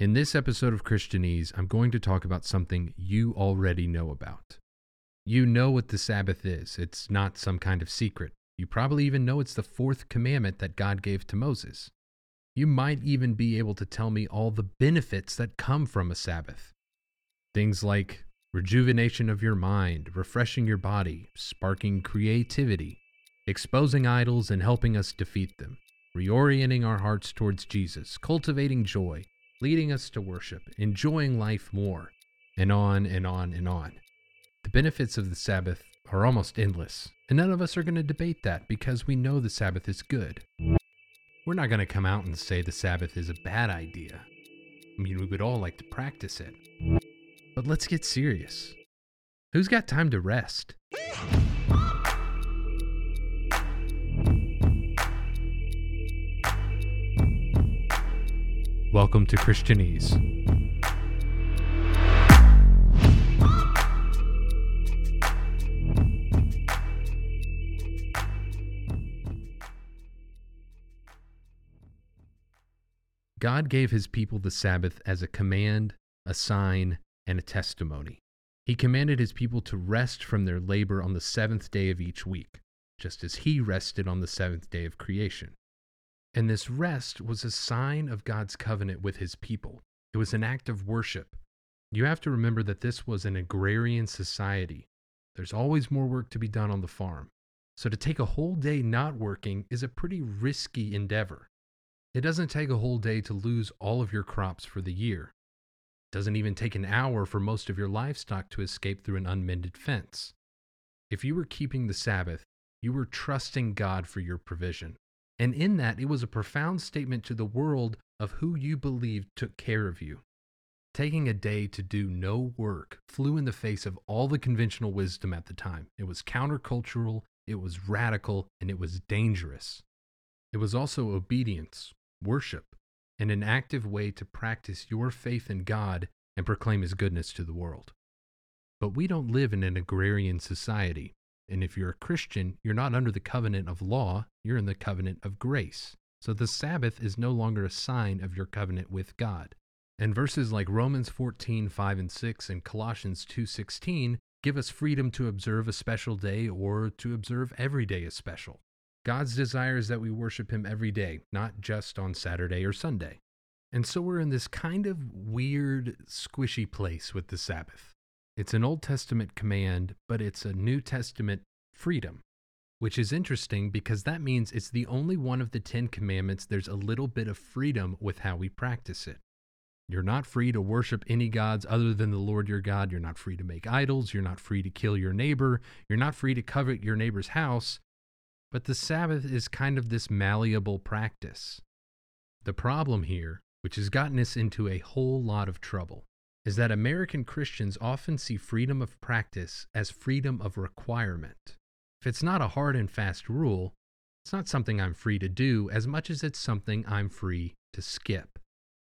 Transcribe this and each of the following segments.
In this episode of Christianese, I'm going to talk about something you already know about. You know what the Sabbath is, it's not some kind of secret. You probably even know it's the fourth commandment that God gave to Moses. You might even be able to tell me all the benefits that come from a Sabbath. Things like rejuvenation of your mind, refreshing your body, sparking creativity, exposing idols and helping us defeat them, reorienting our hearts towards Jesus, cultivating joy, leading us to worship, enjoying life more, and on and on and on. The benefits of the Sabbath are almost endless, and none of us are going to debate that because we know the Sabbath is good. We're not going to come out and say the Sabbath is a bad idea. I mean, we would all like to practice it. But let's get serious. Who's got time to rest? Welcome to Christianese. God gave his people the Sabbath as a command, a sign, and a testimony. He commanded his people to rest from their labor on the seventh day of each week, just as he rested on the seventh day of creation. And this rest was a sign of God's covenant with his people. It was an act of worship. You have to remember that this was an agrarian society. There's always more work to be done on the farm. So to take a whole day not working is a pretty risky endeavor. It doesn't take a whole day to lose all of your crops for the year. It doesn't even take an hour for most of your livestock to escape through an unmended fence. If you were keeping the Sabbath, you were trusting God for your provision. And in that, it was a profound statement to the world of who you believed took care of you. Taking a day to do no work flew in the face of all the conventional wisdom at the time. It was countercultural, it was radical, and it was dangerous. It was also obedience, worship, and an active way to practice your faith in God and proclaim His goodness to the world. But we don't live in an agrarian society. And if you're a Christian, you're not under the covenant of law, you're in the covenant of grace. So the Sabbath is no longer a sign of your covenant with God. And verses like Romans 14, 5 and 6 and Colossians 2, 16 give us freedom to observe a special day or to observe every day as special. God's desire is that we worship Him every day, not just on Saturday or Sunday. And so we're in this kind of weird, squishy place with the Sabbath. It's an Old Testament command, but it's a New Testament freedom, which is interesting because that means it's the only one of the Ten Commandments there's a little bit of freedom with how we practice it. You're not free to worship any gods other than the Lord your God. You're not free to make idols. You're not free to kill your neighbor. You're not free to covet your neighbor's house. But the Sabbath is kind of this malleable practice. The problem here, which has gotten us into a whole lot of trouble, is that American Christians often see freedom of practice as freedom of requirement. If it's not a hard and fast rule, it's not something I'm free to do as much as it's something I'm free to skip.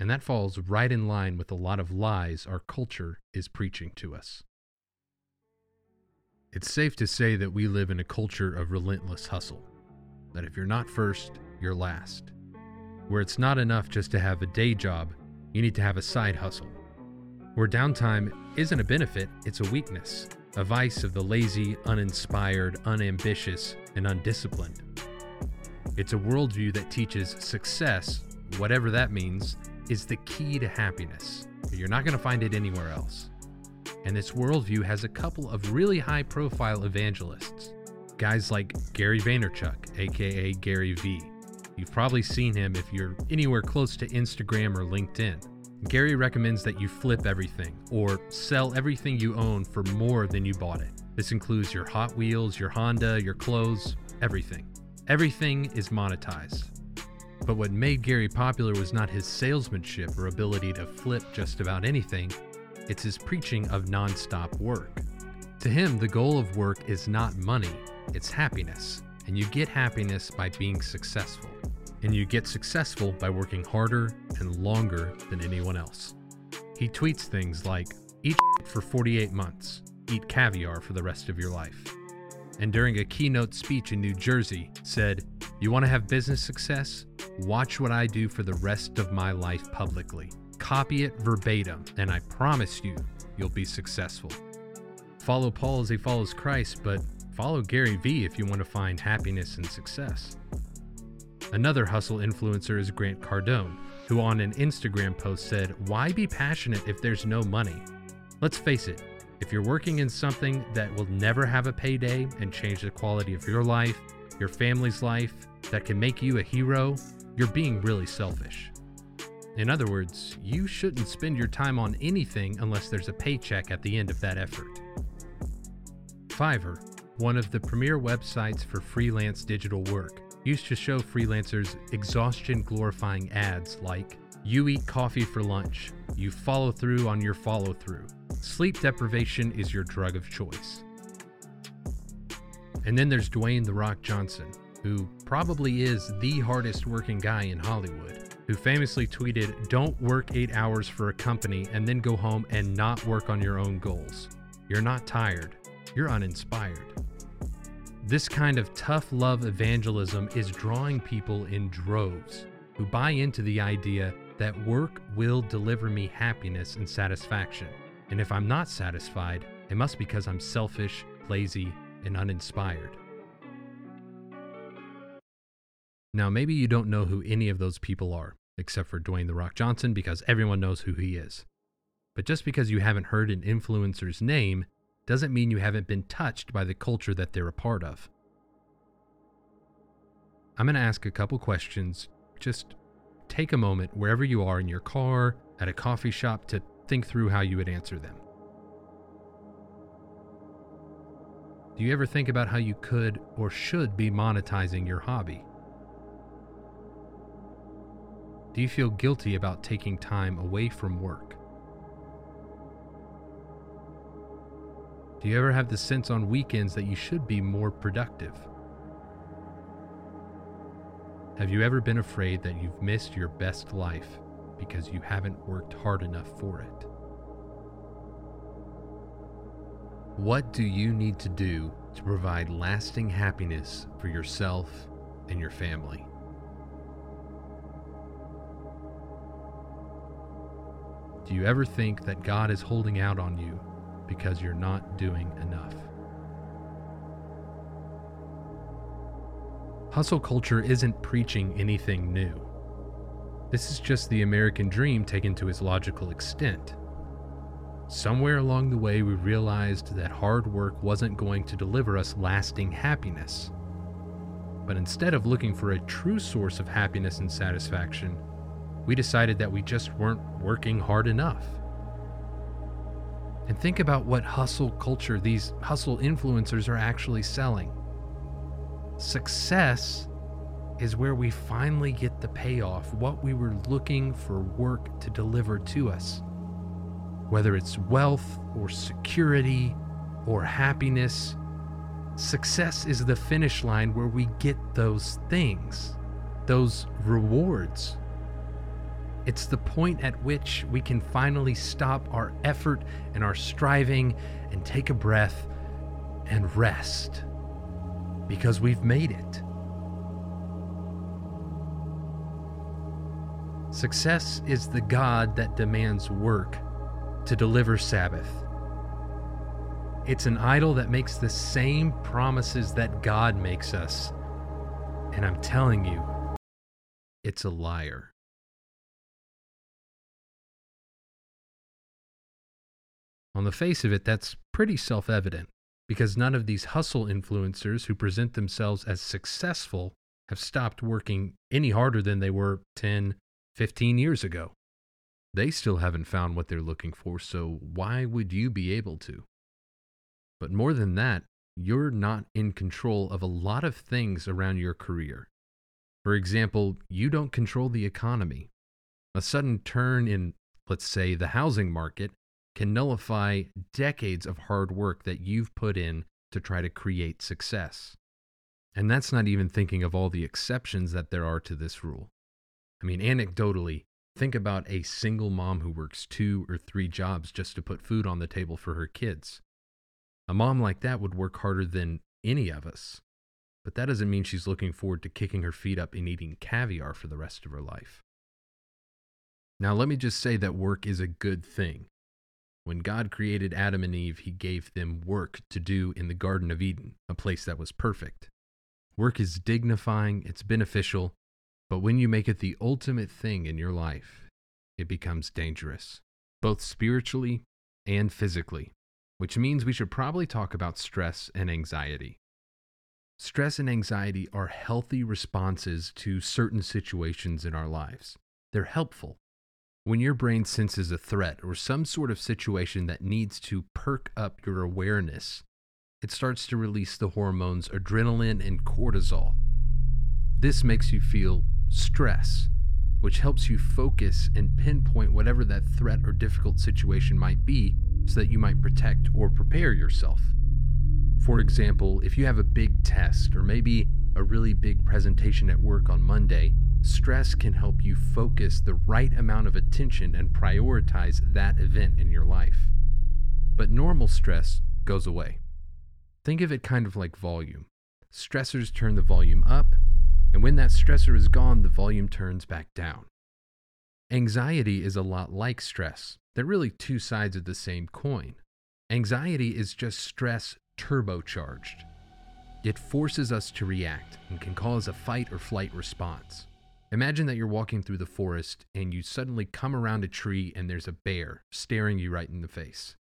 And that falls right in line with a lot of lies our culture is preaching to us. It's safe to say that we live in a culture of relentless hustle. That if you're not first, you're last. Where it's not enough just to have a day job, you need to have a side hustle where downtime isn't a benefit, it's a weakness, a vice of the lazy, uninspired, unambitious, and undisciplined. It's a worldview that teaches success, whatever that means, is the key to happiness. You're not going to find it anywhere else. And this worldview has a couple of really high profile evangelists. Guys like Gary Vaynerchuk, aka Gary V. You've probably seen him if you're anywhere close to Instagram or LinkedIn. Gary recommends that you flip everything or sell everything you own for more than you bought it. This includes your Hot Wheels, your Honda, your clothes, everything. Everything is monetized. But what made Gary popular was not his salesmanship or ability to flip just about anything, it's his preaching of nonstop work. To him, the goal of work is not money, it's happiness, and you get happiness by being successful and you get successful by working harder and longer than anyone else. He tweets things like, eat for 48 months, eat caviar for the rest of your life. And during a keynote speech in New Jersey, said, You want to have business success? Watch what I do for the rest of my life publicly. Copy it verbatim, and I promise you, you'll be successful. Follow Paul as he follows Christ, but follow Gary Vee if you want to find happiness and success. Another hustle influencer is Grant Cardone, who on an Instagram post said, Why be passionate if there's no money? Let's face it, if you're working in something that will never have a payday and change the quality of your life, your family's life, that can make you a hero, you're being really selfish. In other words, you shouldn't spend your time on anything unless there's a paycheck at the end of that effort. Fiverr, one of the premier websites for freelance digital work, used to show freelancers exhaustion glorifying ads like you eat coffee for lunch, you follow through on your follow through. Sleep deprivation is your drug of choice. And then there's Dwayne The Rock Johnson, who probably is the hardest working guy in Hollywood, who famously tweeted, Don't work eight hours for a company and then go home and not work on your own goals. You're not tired, you're uninspired. This kind of tough love evangelism is drawing people in droves who buy into the idea that work will deliver me happiness and satisfaction. And if I'm not satisfied, it must be because I'm selfish, lazy, and uninspired. Now, maybe you don't know who any of those people are, except for Dwayne The Rock Johnson, because everyone knows who he is. But just because you haven't heard an influencer's name doesn't mean you haven't been touched by the culture that they're a part of. I'm going to ask a couple questions. Just take a moment wherever you are in your car, at a coffee shop, to think through how you would answer them. Do you ever think about how you could or should be monetizing your hobby? Do you feel guilty about taking time away from work? Do you ever have the sense on weekends that you should be more productive? Have you ever been afraid that you've missed your best life because you haven't worked hard enough for it? What do you need to do to provide lasting happiness for yourself and your family? Do you ever think that God is holding out on you because you're not doing enough? Hustle culture isn't preaching anything new. This is just the American dream taken to its logical extent. Somewhere along the way, we realized that hard work wasn't going to deliver us lasting happiness. But instead of looking for a true source of happiness and satisfaction, we decided that we just weren't working hard enough. And think about what hustle culture these hustle influencers are actually selling. Success is where we finally get the payoff, what we were looking for work to deliver to us. Whether it's wealth or security or happiness, success is the finish line where we get those things, those rewards. It's the point at which we can finally stop our effort and our striving and take a breath and rest because we've made it. Success is the God that demands work to deliver Sabbath. It's an idol that makes the same promises that God makes us. And I'm telling you, it's a liar. On the face of it, that's pretty self evident because none of these hustle influencers who present themselves as successful have stopped working any harder than they were 10, 15 years ago. They still haven't found what they're looking for, so why would you be able to? But more than that, you're not in control of a lot of things around your career. For example, you don't control the economy. A sudden turn in, let's say, the housing market can nullify decades of hard work that you've put in to try to create success. And that's not even thinking of all the exceptions that there are to this rule. I mean, anecdotally, think about a single mom who works two or three jobs just to put food on the table for her kids. A mom like that would work harder than any of us. But that doesn't mean she's looking forward to kicking her feet up and eating caviar for the rest of her life. Now, let me just say that work is a good thing. When God created Adam and Eve, he gave them work to do in the Garden of Eden, a place that was perfect. Work is dignifying, it's beneficial, but when you make it the ultimate thing in your life, it becomes dangerous, both spiritually and physically, which means we should probably talk about stress and anxiety. Stress and anxiety are healthy responses to certain situations in our lives. They're helpful. When your brain senses a threat or some sort of situation that needs to perk up your awareness, it starts to release the hormones adrenaline and cortisol. This makes you feel stress, which helps you focus and pinpoint whatever that threat or difficult situation might be so that you might protect or prepare yourself. For example, if you have a big test or maybe a really big presentation at work on Monday, stress can help you focus the right amount of attention and prioritize that event in your life. But normal stress goes away. Think of it kind of like volume. Stressors turn the volume up, and when that stressor is gone, the volume turns back down. Anxiety is a lot like stress. They're really two sides of the same coin. Anxiety is just stress turbocharged. It forces us to react and can cause a fight or flight response. Imagine that you're walking through the forest and you suddenly come around a tree and there's a bear staring you right in the face.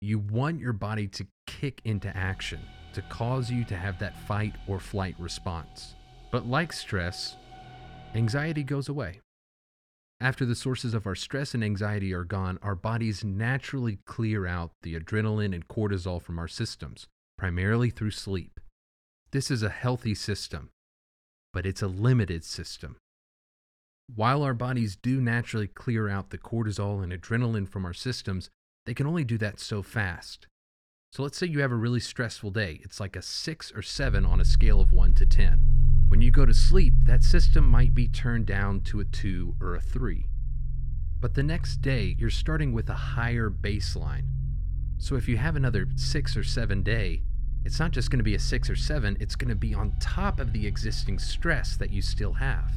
You want your body to kick into action to cause you to have that fight or flight response. But like stress, anxiety goes away. After the sources of our stress and anxiety are gone, our bodies naturally clear out the adrenaline and cortisol from our systems, primarily through sleep. This is a healthy system, but it's a limited system. While our bodies do naturally clear out the cortisol and adrenaline from our systems, they can only do that so fast. So let's say you have a really stressful day. It's like a 6 or 7 on a scale of 1 to 10. When you go to sleep, that system might be turned down to a 2 or a 3. But the next day, you're starting with a higher baseline. So if you have another 6 or 7 day, it's not just going to be a 6 or 7, it's going to be on top of the existing stress that you still have.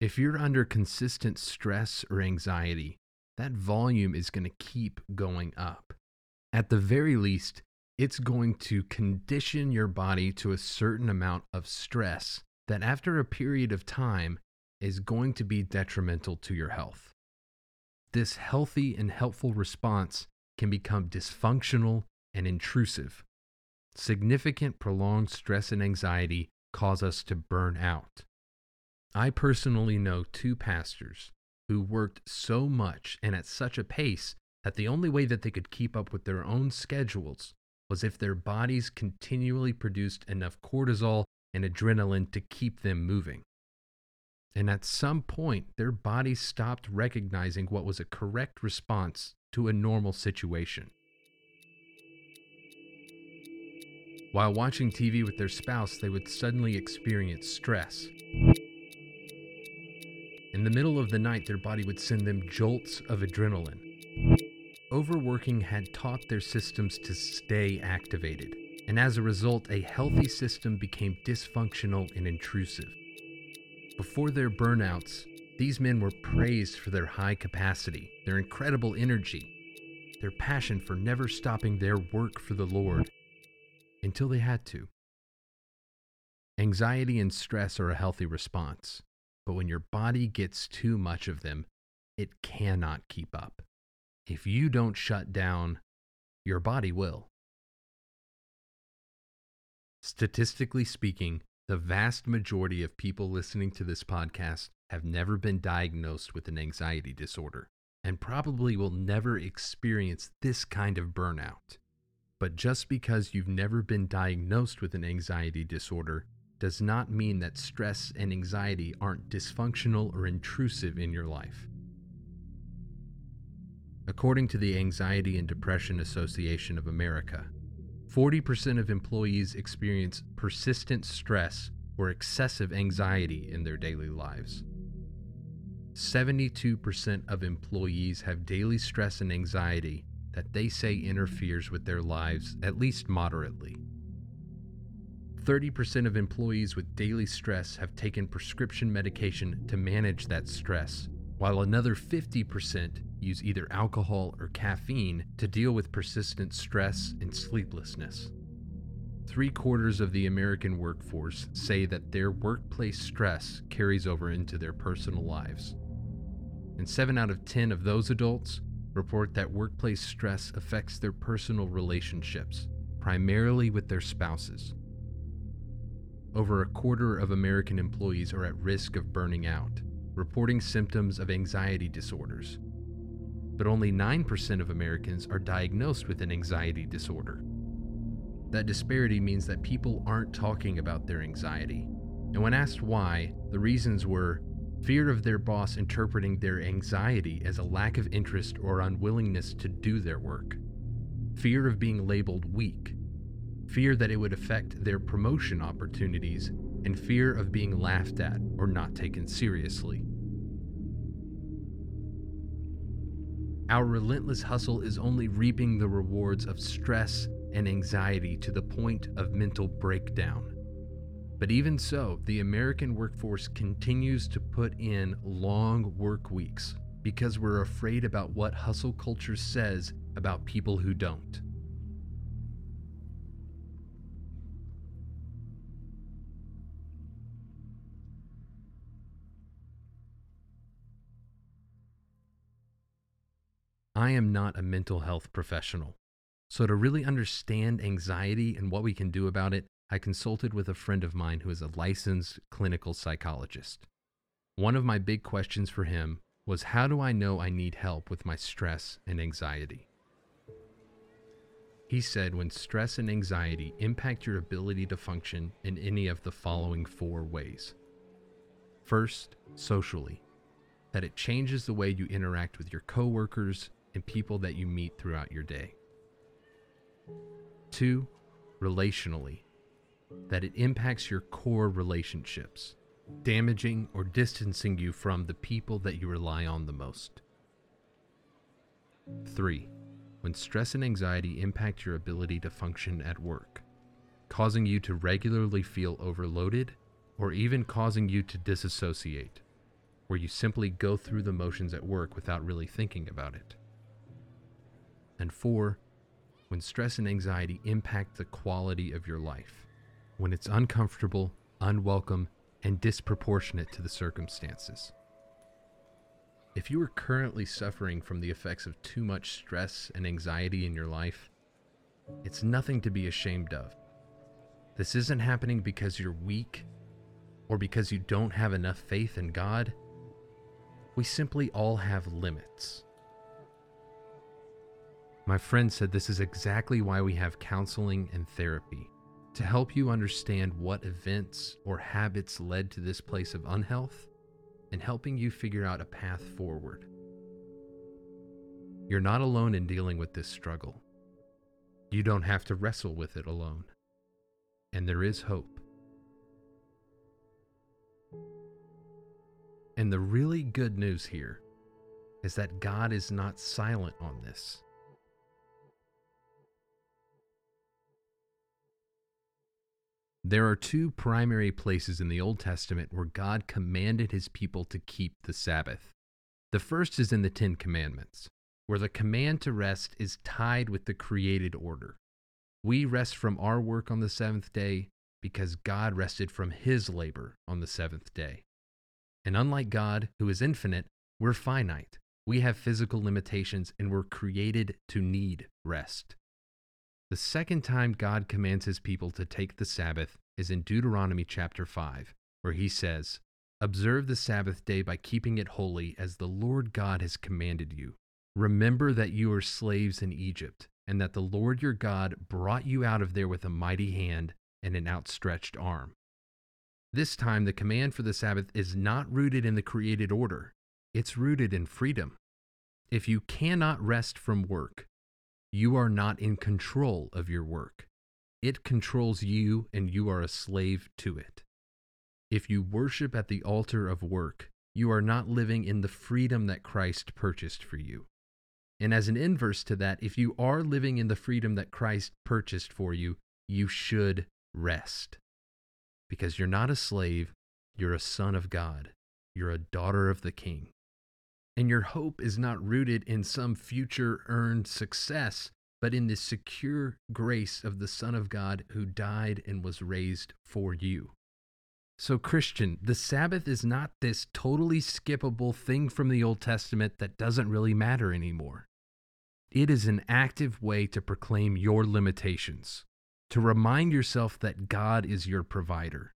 If you're under consistent stress or anxiety, that volume is going to keep going up. At the very least, it's going to condition your body to a certain amount of stress that after a period of time is going to be detrimental to your health. This healthy and helpful response can become dysfunctional and intrusive. Significant prolonged stress and anxiety cause us to burn out. I personally know two pastors who worked so much and at such a pace that the only way that they could keep up with their own schedules was if their bodies continually produced enough cortisol and adrenaline to keep them moving. And at some point, their bodies stopped recognizing what was a correct response to a normal situation. While watching TV with their spouse, they would suddenly experience stress. In the middle of the night, their body would send them jolts of adrenaline. Overworking had taught their systems to stay activated, and as a result, a healthy system became dysfunctional and intrusive. Before their burnouts, these men were praised for their high capacity, their incredible energy, their passion for never stopping their work for the Lord until they had to. Anxiety and stress are a healthy response. But when your body gets too much of them, it cannot keep up. If you don't shut down, your body will. Statistically speaking, the vast majority of people listening to this podcast have never been diagnosed with an anxiety disorder and probably will never experience this kind of burnout. But just because you've never been diagnosed with an anxiety disorder does not mean that stress and anxiety aren't dysfunctional or intrusive in your life. According to the Anxiety and Depression Association of America, 40% of employees experience persistent stress or excessive anxiety in their daily lives. 72% of employees have daily stress and anxiety that they say interferes with their lives at least moderately. 30% of employees with daily stress have taken prescription medication to manage that stress, while another 50% use either alcohol or caffeine to deal with persistent stress and sleeplessness. Three quarters of the American workforce say that their workplace stress carries over into their personal lives. And 7 out of 10 of those adults report that workplace stress affects their personal relationships, primarily with their spouses. Over a quarter of American employees are at risk of burning out, reporting symptoms of anxiety disorders. But only 9% of Americans are diagnosed with an anxiety disorder. That disparity means that people aren't talking about their anxiety. And when asked why, the reasons were fear of their boss interpreting their anxiety as a lack of interest or unwillingness to do their work, fear of being labeled weak, fear that it would affect their promotion opportunities, and fear of being laughed at or not taken seriously. Our relentless hustle is only reaping the rewards of stress and anxiety to the point of mental breakdown. But even so, the American workforce continues to put in long work weeks because we're afraid about what hustle culture says about people who don't. I am not a mental health professional. So, to really understand anxiety and what we can do about it, I consulted with a friend of mine who is a licensed clinical psychologist. One of my big questions for him was how do I know I need help with my stress and anxiety? He said when stress and anxiety impact your ability to function in any of the following four ways. First, socially, that it changes the way you interact with your coworkers and people that you meet throughout your day. Two, relationally, that it impacts your core relationships, damaging or distancing you from the people that you rely on the most. Three, when stress and anxiety impact your ability to function at work, causing you to regularly feel overloaded or even causing you to disassociate, where you simply go through the motions at work without really thinking about it. And four, when stress and anxiety impact the quality of your life, when it's uncomfortable, unwelcome, and disproportionate to the circumstances. If you are currently suffering from the effects of too much stress and anxiety in your life, it's nothing to be ashamed of. This isn't happening because you're weak or because you don't have enough faith in God. We simply all have limits. My friend said this is exactly why we have counseling and therapy to help you understand what events or habits led to this place of unhealth and helping you figure out a path forward. You're not alone in dealing with this struggle. You don't have to wrestle with it alone. And there is hope. And the really good news here is that God is not silent on this. There are two primary places in the Old Testament where God commanded his people to keep the Sabbath. The first is in the Ten Commandments, where the command to rest is tied with the created order. We rest from our work on the seventh day because God rested from his labor on the seventh day. And unlike God, who is infinite, we're finite. We have physical limitations and we're created to need rest. The second time God commands his people to take the Sabbath is in Deuteronomy chapter 5, where he says, Observe the Sabbath day by keeping it holy as the Lord God has commanded you. Remember that you are slaves in Egypt, and that the Lord your God brought you out of there with a mighty hand and an outstretched arm. This time, the command for the Sabbath is not rooted in the created order, it's rooted in freedom. If you cannot rest from work, you are not in control of your work. It controls you, and you are a slave to it. If you worship at the altar of work, you are not living in the freedom that Christ purchased for you. And as an inverse to that, if you are living in the freedom that Christ purchased for you, you should rest. because you're not a slave, you're a son of God, you're a daughter of the King. And your hope is not rooted in some future earned success, but in the secure grace of the Son of God who died and was raised for you. So, Christian, the Sabbath is not this totally skippable thing from the Old Testament that doesn't really matter anymore. It is an active way to proclaim your limitations, to remind yourself that God is your provider,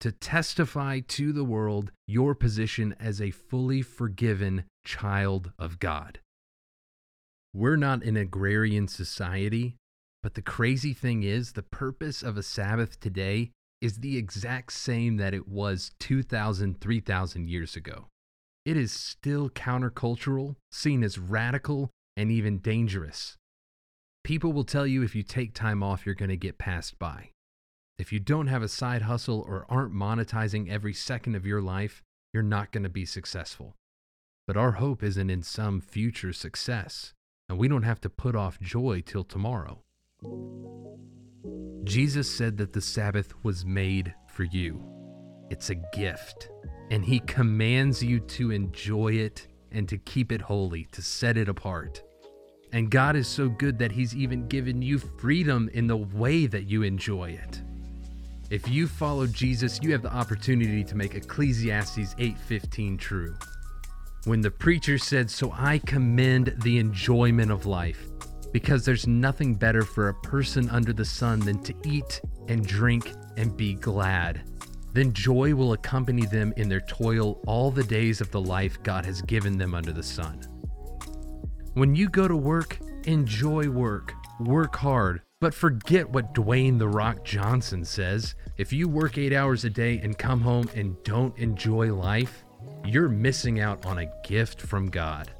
to testify to the world your position as a fully forgiven child of God. We're not an agrarian society, but the crazy thing is, the purpose of a Sabbath today is the exact same that it was 2,000, 3,000 years ago. It is still countercultural, seen as radical, and even dangerous. People will tell you if you take time off, you're going to get passed by. If you don't have a side hustle or aren't monetizing every second of your life, you're not going to be successful. But our hope isn't in some future success, and we don't have to put off joy till tomorrow. Jesus said that the Sabbath was made for you. It's a gift, and He commands you to enjoy it and to keep it holy, to set it apart. And God is so good that He's even given you freedom in the way that you enjoy it. If you follow Jesus, you have the opportunity to make Ecclesiastes 8:15 true. When the preacher said, "So I commend the enjoyment of life, because there's nothing better for a person under the sun than to eat and drink and be glad. Then joy will accompany them in their toil all the days of the life God has given them under the sun." When you go to work, enjoy work, work hard, but forget what Dwayne The Rock Johnson says. If you work eight hours a day and come home and don't enjoy life, you're missing out on a gift from God.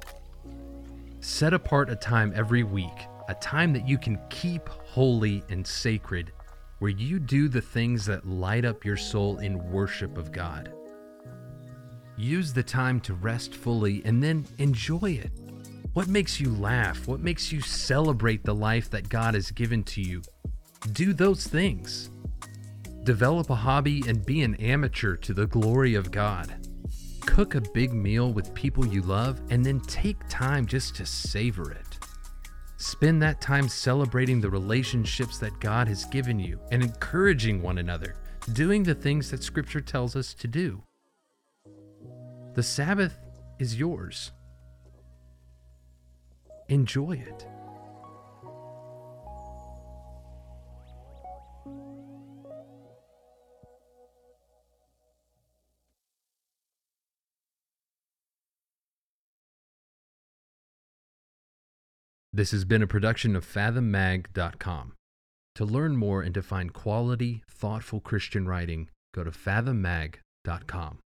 Set apart a time every week, a time that you can keep holy and sacred, where you do the things that light up your soul in worship of God. Use the time to rest fully and then enjoy it. What makes you laugh? What makes you celebrate the life that God has given to you? Do those things. Develop a hobby and be an amateur to the glory of God. Cook a big meal with people you love and then take time just to savor it. Spend that time celebrating the relationships that God has given you and encouraging one another, doing the things that Scripture tells us to do. The Sabbath is yours. Enjoy it. This has been a production of FathomMag.com. To learn more and to find quality, thoughtful Christian writing, go to FathomMag.com.